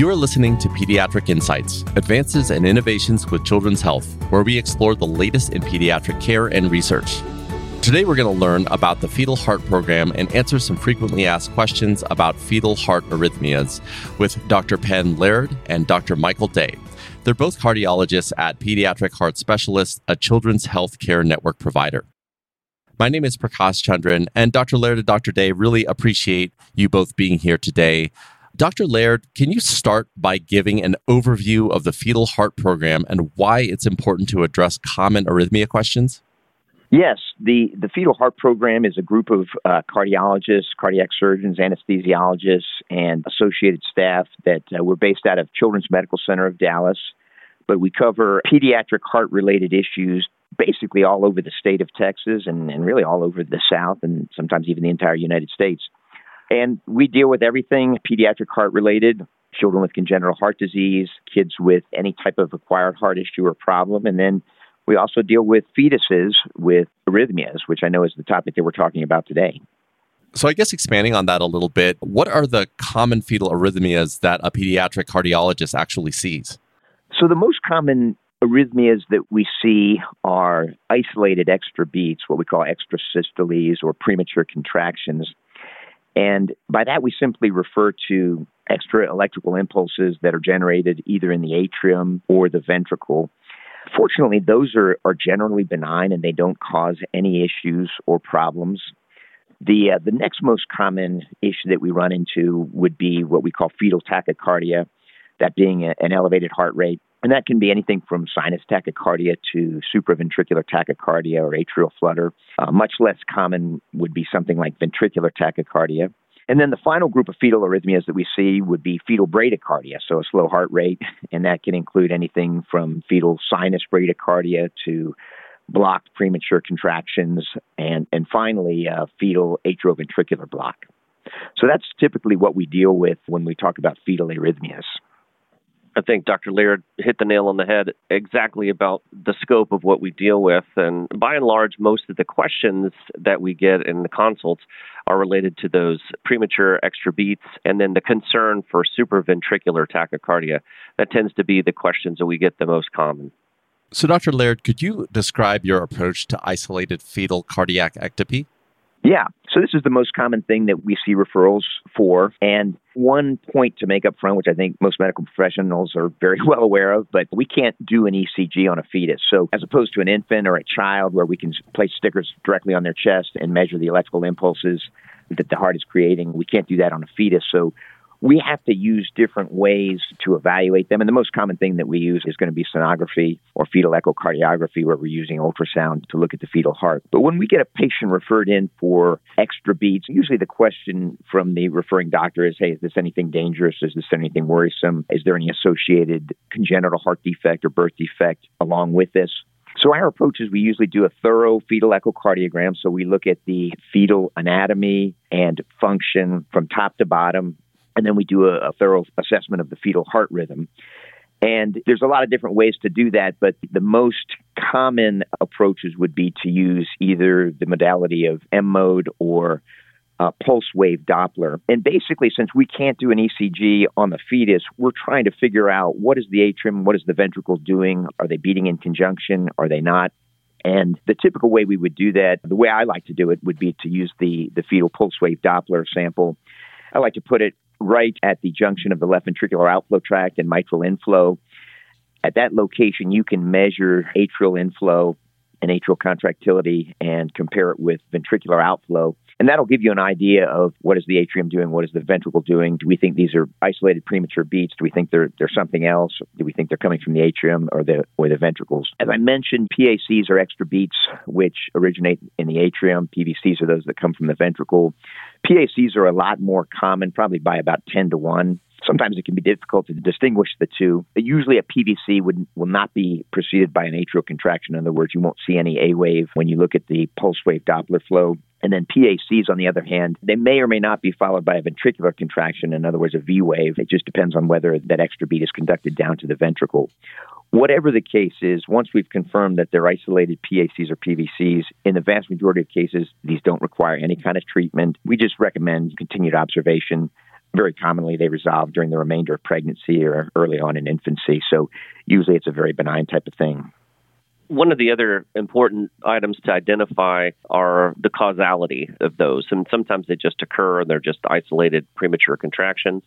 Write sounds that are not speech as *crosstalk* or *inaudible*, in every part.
You are listening to Pediatric Insights Advances and Innovations with Children's Health, where we explore the latest in pediatric care and research. Today, we're going to learn about the Fetal Heart Program and answer some frequently asked questions about fetal heart arrhythmias with Dr. Penn Laird and Dr. Michael Day. They're both cardiologists at Pediatric Heart Specialists, a children's health care network provider. My name is Prakash Chandran, and Dr. Laird and Dr. Day really appreciate you both being here today. Dr. Laird, can you start by giving an overview of the Fetal Heart Program and why it's important to address common arrhythmia questions? Yes, the, the Fetal Heart Program is a group of uh, cardiologists, cardiac surgeons, anesthesiologists, and associated staff that uh, we're based out of Children's Medical Center of Dallas. But we cover pediatric heart related issues basically all over the state of Texas and, and really all over the South and sometimes even the entire United States. And we deal with everything pediatric heart related, children with congenital heart disease, kids with any type of acquired heart issue or problem, and then we also deal with fetuses with arrhythmias, which I know is the topic that we're talking about today. So, I guess expanding on that a little bit, what are the common fetal arrhythmias that a pediatric cardiologist actually sees? So, the most common arrhythmias that we see are isolated extra beats, what we call extrasystoles or premature contractions. And by that, we simply refer to extra electrical impulses that are generated either in the atrium or the ventricle. Fortunately, those are, are generally benign and they don't cause any issues or problems. The, uh, the next most common issue that we run into would be what we call fetal tachycardia, that being a, an elevated heart rate. And that can be anything from sinus tachycardia to supraventricular tachycardia or atrial flutter. Uh, much less common would be something like ventricular tachycardia. And then the final group of fetal arrhythmias that we see would be fetal bradycardia, so a slow heart rate, *laughs* and that can include anything from fetal sinus bradycardia to blocked premature contractions, and and finally uh, fetal atrioventricular block. So that's typically what we deal with when we talk about fetal arrhythmias. I think Dr. Laird hit the nail on the head exactly about the scope of what we deal with. And by and large, most of the questions that we get in the consults are related to those premature extra beats and then the concern for supraventricular tachycardia. That tends to be the questions that we get the most common. So, Dr. Laird, could you describe your approach to isolated fetal cardiac ectopy? Yeah. So this is the most common thing that we see referrals for. And one point to make up front, which I think most medical professionals are very *laughs* well aware of, but we can't do an ECG on a fetus. So as opposed to an infant or a child where we can place stickers directly on their chest and measure the electrical impulses that the heart is creating, we can't do that on a fetus. So we have to use different ways to evaluate them. And the most common thing that we use is going to be sonography or fetal echocardiography, where we're using ultrasound to look at the fetal heart. But when we get a patient referred in for extra beats, usually the question from the referring doctor is, hey, is this anything dangerous? Is this anything worrisome? Is there any associated congenital heart defect or birth defect along with this? So our approach is we usually do a thorough fetal echocardiogram. So we look at the fetal anatomy and function from top to bottom and then we do a, a thorough assessment of the fetal heart rhythm. And there's a lot of different ways to do that, but the most common approaches would be to use either the modality of M mode or uh, pulse wave Doppler. And basically, since we can't do an ECG on the fetus, we're trying to figure out what is the atrium, what is the ventricle doing? Are they beating in conjunction? Are they not? And the typical way we would do that, the way I like to do it, would be to use the, the fetal pulse wave Doppler sample. I like to put it right at the junction of the left ventricular outflow tract and mitral inflow. At that location, you can measure atrial inflow and atrial contractility and compare it with ventricular outflow. And that'll give you an idea of what is the atrium doing, what is the ventricle doing. Do we think these are isolated premature beats? Do we think they're, they're something else? Do we think they're coming from the atrium or the or the ventricles? As I mentioned, PACs are extra beats which originate in the atrium. PVCs are those that come from the ventricle. PACs are a lot more common, probably by about 10 to 1. Sometimes it can be difficult to distinguish the two. Usually, a PVC would, will not be preceded by an atrial contraction. In other words, you won't see any A wave when you look at the pulse wave Doppler flow. And then PACs, on the other hand, they may or may not be followed by a ventricular contraction, in other words, a V wave. It just depends on whether that extra beat is conducted down to the ventricle. Whatever the case is, once we've confirmed that they're isolated PACs or PVCs, in the vast majority of cases, these don't require any kind of treatment. We just recommend continued observation very commonly they resolve during the remainder of pregnancy or early on in infancy. So usually it's a very benign type of thing. One of the other important items to identify are the causality of those. And sometimes they just occur and they're just isolated premature contractions.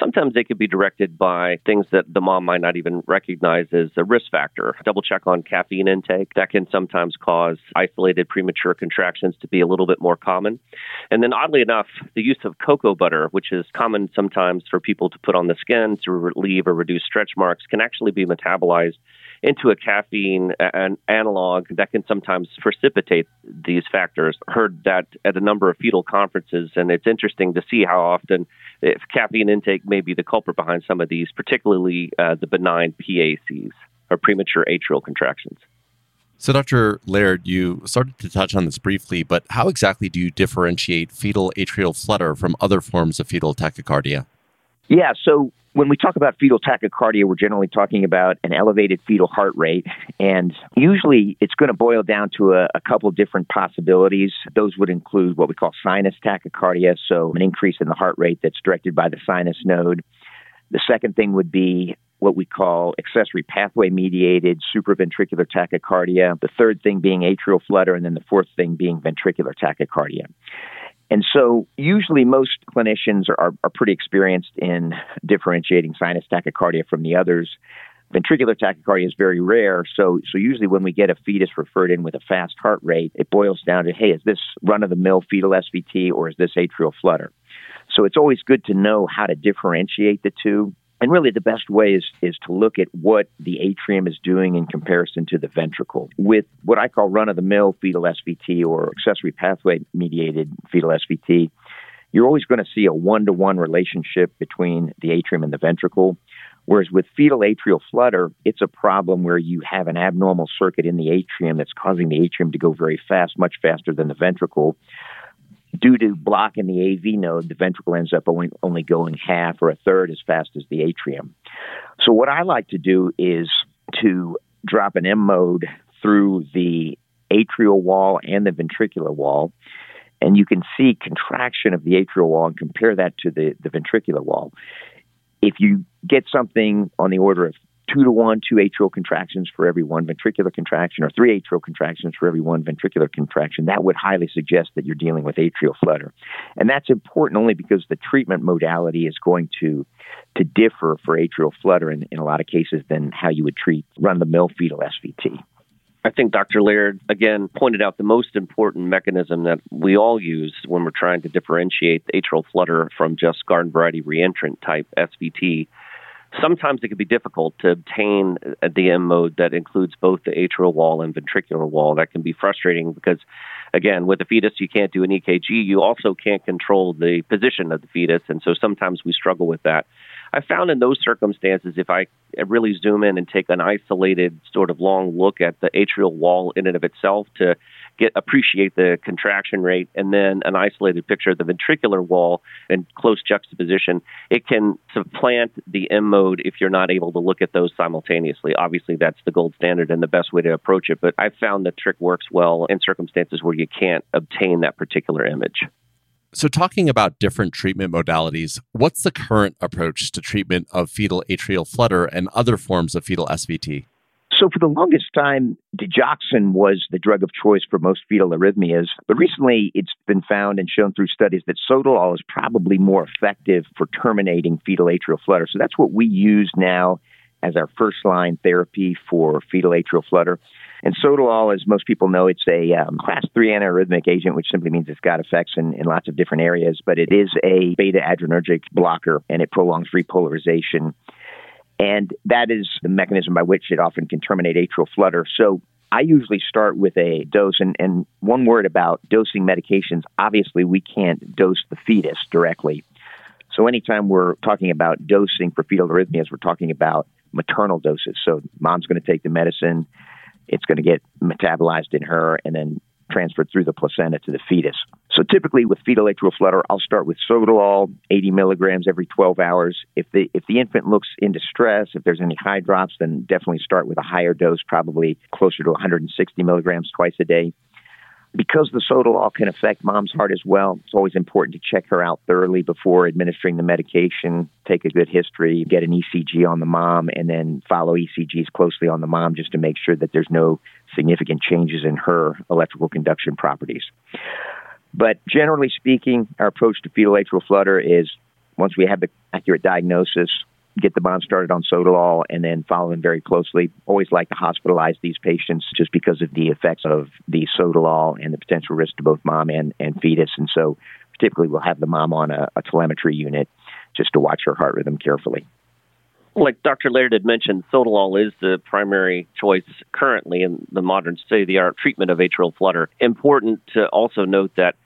Sometimes they could be directed by things that the mom might not even recognize as a risk factor. Double check on caffeine intake. That can sometimes cause isolated premature contractions to be a little bit more common. And then, oddly enough, the use of cocoa butter, which is common sometimes for people to put on the skin to relieve or reduce stretch marks, can actually be metabolized into a caffeine an analog that can sometimes precipitate these factors. Heard that at a number of fetal conferences, and it's interesting to see how often if caffeine intake may be the culprit behind some of these, particularly uh, the benign PACs or premature atrial contractions. So, Dr. Laird, you started to touch on this briefly, but how exactly do you differentiate fetal atrial flutter from other forms of fetal tachycardia? Yeah, so when we talk about fetal tachycardia, we're generally talking about an elevated fetal heart rate. And usually it's going to boil down to a, a couple different possibilities. Those would include what we call sinus tachycardia, so an increase in the heart rate that's directed by the sinus node. The second thing would be what we call accessory pathway mediated supraventricular tachycardia. The third thing being atrial flutter, and then the fourth thing being ventricular tachycardia. And so, usually, most clinicians are, are pretty experienced in differentiating sinus tachycardia from the others. Ventricular tachycardia is very rare, so so usually when we get a fetus referred in with a fast heart rate, it boils down to, hey, is this run of the mill fetal SVT or is this atrial flutter? So it's always good to know how to differentiate the two. And really, the best way is, is to look at what the atrium is doing in comparison to the ventricle. With what I call run of the mill fetal SVT or accessory pathway mediated fetal SVT, you're always going to see a one to one relationship between the atrium and the ventricle. Whereas with fetal atrial flutter, it's a problem where you have an abnormal circuit in the atrium that's causing the atrium to go very fast, much faster than the ventricle due to blocking the AV node, the ventricle ends up only, only going half or a third as fast as the atrium. So, what I like to do is to drop an M mode through the atrial wall and the ventricular wall. And you can see contraction of the atrial wall and compare that to the, the ventricular wall. If you get something on the order of two to one, two atrial contractions for every one ventricular contraction, or three atrial contractions for every one ventricular contraction, that would highly suggest that you're dealing with atrial flutter. And that's important only because the treatment modality is going to to differ for atrial flutter in, in a lot of cases than how you would treat run the mill fetal SVT. I think Dr. Laird again pointed out the most important mechanism that we all use when we're trying to differentiate atrial flutter from just garden variety reentrant type SVT sometimes it can be difficult to obtain a DM mode that includes both the atrial wall and ventricular wall. That can be frustrating because, again, with the fetus, you can't do an EKG. You also can't control the position of the fetus, and so sometimes we struggle with that. I found in those circumstances, if I really zoom in and take an isolated sort of long look at the atrial wall in and of itself to get appreciate the contraction rate, and then an isolated picture of the ventricular wall in close juxtaposition, it can supplant the M mode if you're not able to look at those simultaneously. Obviously, that's the gold standard and the best way to approach it, but I've found the trick works well in circumstances where you can't obtain that particular image. So, talking about different treatment modalities, what's the current approach to treatment of fetal atrial flutter and other forms of fetal SVT? So, for the longest time, digoxin was the drug of choice for most fetal arrhythmias. But recently, it's been found and shown through studies that sotalol is probably more effective for terminating fetal atrial flutter. So, that's what we use now as our first line therapy for fetal atrial flutter. And sotalol, as most people know, it's a um, class 3 antiarrhythmic agent, which simply means it's got effects in, in lots of different areas, but it is a beta adrenergic blocker and it prolongs repolarization. And that is the mechanism by which it often can terminate atrial flutter. So I usually start with a dose. And, and one word about dosing medications obviously, we can't dose the fetus directly. So anytime we're talking about dosing for fetal arrhythmias, we're talking about maternal doses. So mom's going to take the medicine it's going to get metabolized in her and then transferred through the placenta to the fetus. So typically with fetal atrial flutter, I'll start with sotalol, 80 milligrams every 12 hours. If the if the infant looks in distress, if there's any hydrops, then definitely start with a higher dose, probably closer to 160 milligrams twice a day. Because the sotalol can affect mom's heart as well, it's always important to check her out thoroughly before administering the medication, take a good history, get an ECG on the mom, and then follow ECGs closely on the mom just to make sure that there's no significant changes in her electrical conduction properties. But generally speaking, our approach to fetal atrial flutter is once we have the accurate diagnosis, get the mom started on sotalol and then follow them very closely. Always like to hospitalize these patients just because of the effects of the sotalol and the potential risk to both mom and, and fetus. And so typically we'll have the mom on a, a telemetry unit just to watch her heart rhythm carefully. Like Dr. Laird had mentioned, sotalol is the primary choice currently in the modern state of the art treatment of atrial flutter. Important to also note that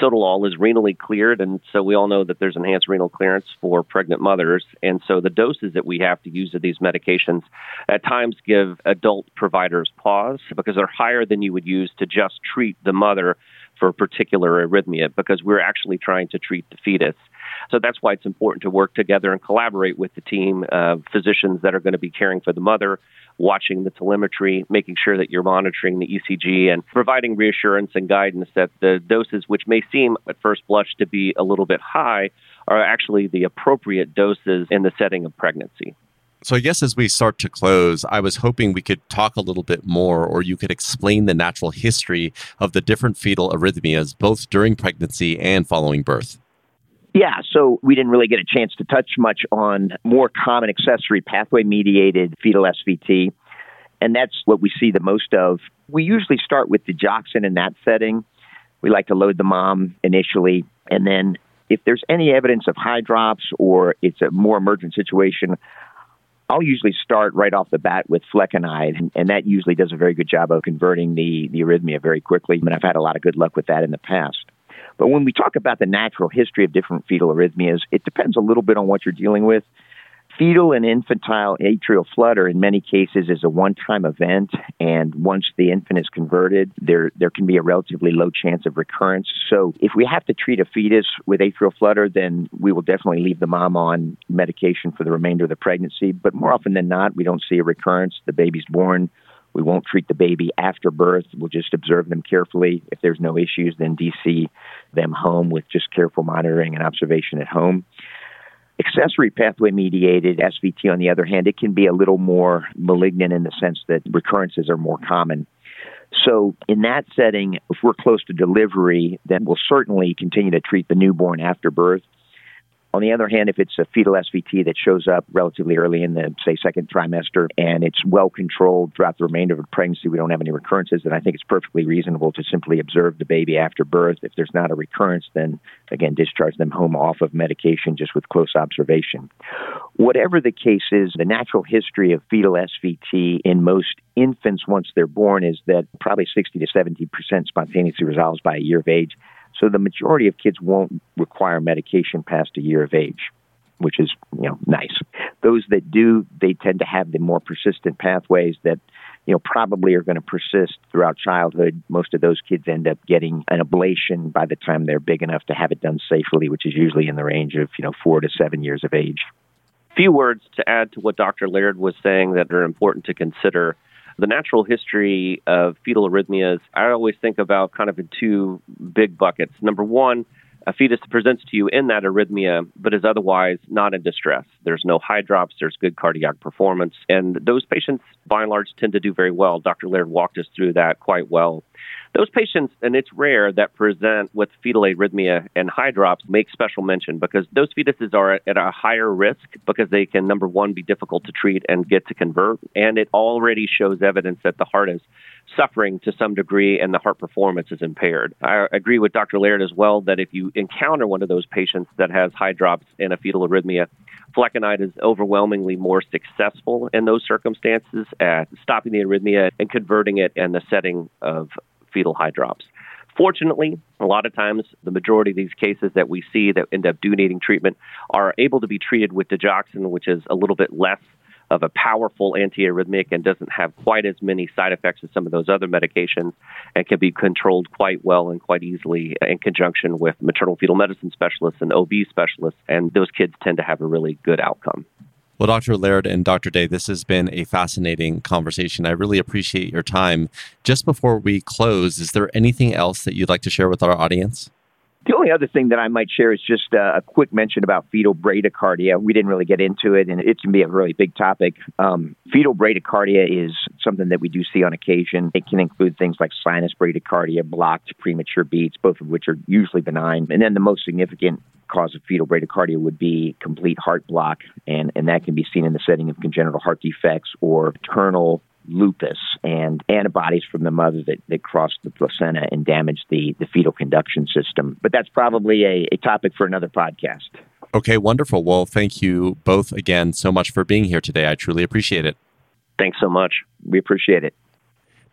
sotalol is renally cleared, and so we all know that there's enhanced renal clearance for pregnant mothers. And so the doses that we have to use of these medications at times give adult providers pause because they're higher than you would use to just treat the mother for a particular arrhythmia because we're actually trying to treat the fetus. So that's why it's important to work together and collaborate with the team of physicians that are going to be caring for the mother, watching the telemetry, making sure that you're monitoring the ECG, and providing reassurance and guidance that the doses, which may seem at first blush to be a little bit high, are actually the appropriate doses in the setting of pregnancy. So, I guess as we start to close, I was hoping we could talk a little bit more, or you could explain the natural history of the different fetal arrhythmias, both during pregnancy and following birth. Yeah, so we didn't really get a chance to touch much on more common accessory pathway mediated fetal SVT, and that's what we see the most of. We usually start with digoxin in that setting. We like to load the mom initially, and then if there's any evidence of hydrops or it's a more emergent situation, I'll usually start right off the bat with flecainide, and, and, that usually does a very good job of converting the, the arrhythmia very quickly. And I've had a lot of good luck with that in the past. But when we talk about the natural history of different fetal arrhythmias, it depends a little bit on what you're dealing with. Fetal and infantile atrial flutter, in many cases, is a one-time event, and once the infant is converted, there there can be a relatively low chance of recurrence. So, if we have to treat a fetus with atrial flutter, then we will definitely leave the mom on medication for the remainder of the pregnancy. But more often than not, we don't see a recurrence. The baby's born we won't treat the baby after birth. We'll just observe them carefully. If there's no issues, then DC them home with just careful monitoring and observation at home. Accessory pathway mediated SVT, on the other hand, it can be a little more malignant in the sense that recurrences are more common. So, in that setting, if we're close to delivery, then we'll certainly continue to treat the newborn after birth. On the other hand, if it's a fetal SVT that shows up relatively early in the, say, second trimester and it's well controlled throughout the remainder of the pregnancy, we don't have any recurrences, then I think it's perfectly reasonable to simply observe the baby after birth. If there's not a recurrence, then again, discharge them home off of medication just with close observation. Whatever the case is, the natural history of fetal SVT in most infants once they're born is that probably 60 to 70% spontaneously resolves by a year of age. So the majority of kids won't require medication past a year of age, which is, you know, nice. Those that do, they tend to have the more persistent pathways that, you know, probably are going to persist throughout childhood. Most of those kids end up getting an ablation by the time they're big enough to have it done safely, which is usually in the range of, you know, four to seven years of age. Few words to add to what Dr. Laird was saying that are important to consider the natural history of fetal arrhythmias, I always think about kind of in two big buckets. Number one, a fetus presents to you in that arrhythmia, but is otherwise not in distress. There's no hydrops, there's good cardiac performance, and those patients, by and large, tend to do very well. Dr. Laird walked us through that quite well. Those patients, and it's rare, that present with fetal arrhythmia and hydrops make special mention because those fetuses are at a higher risk because they can, number one, be difficult to treat and get to convert. And it already shows evidence that the heart is suffering to some degree and the heart performance is impaired. I agree with Dr. Laird as well that if you encounter one of those patients that has hydrops and a fetal arrhythmia, flecainide is overwhelmingly more successful in those circumstances at stopping the arrhythmia and converting it in the setting of fetal hydrops. Fortunately, a lot of times the majority of these cases that we see that end up do needing treatment are able to be treated with digoxin, which is a little bit less of a powerful antiarrhythmic and doesn't have quite as many side effects as some of those other medications and can be controlled quite well and quite easily in conjunction with maternal fetal medicine specialists and OB specialists. And those kids tend to have a really good outcome. Well, Dr. Laird and Dr. Day, this has been a fascinating conversation. I really appreciate your time. Just before we close, is there anything else that you'd like to share with our audience? The only other thing that I might share is just a, a quick mention about fetal bradycardia. We didn't really get into it, and it can be a really big topic. Um, fetal bradycardia is something that we do see on occasion. It can include things like sinus bradycardia, blocked premature beats, both of which are usually benign. And then the most significant cause of fetal bradycardia would be complete heart block, and, and that can be seen in the setting of congenital heart defects or maternal lupus and antibodies from the mother that, that crossed the placenta and damaged the, the fetal conduction system. But that's probably a, a topic for another podcast. Okay, wonderful. Well, thank you both again so much for being here today. I truly appreciate it. Thanks so much. We appreciate it.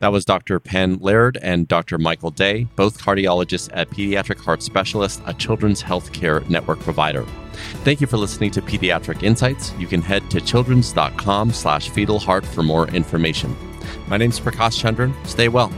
That was Dr. Penn Laird and Dr. Michael Day, both cardiologists at Pediatric Heart Specialist, a children's healthcare network provider. Thank you for listening to Pediatric Insights. You can head to children's.com slash fetal heart for more information. My name is Prakash Chandran. Stay well.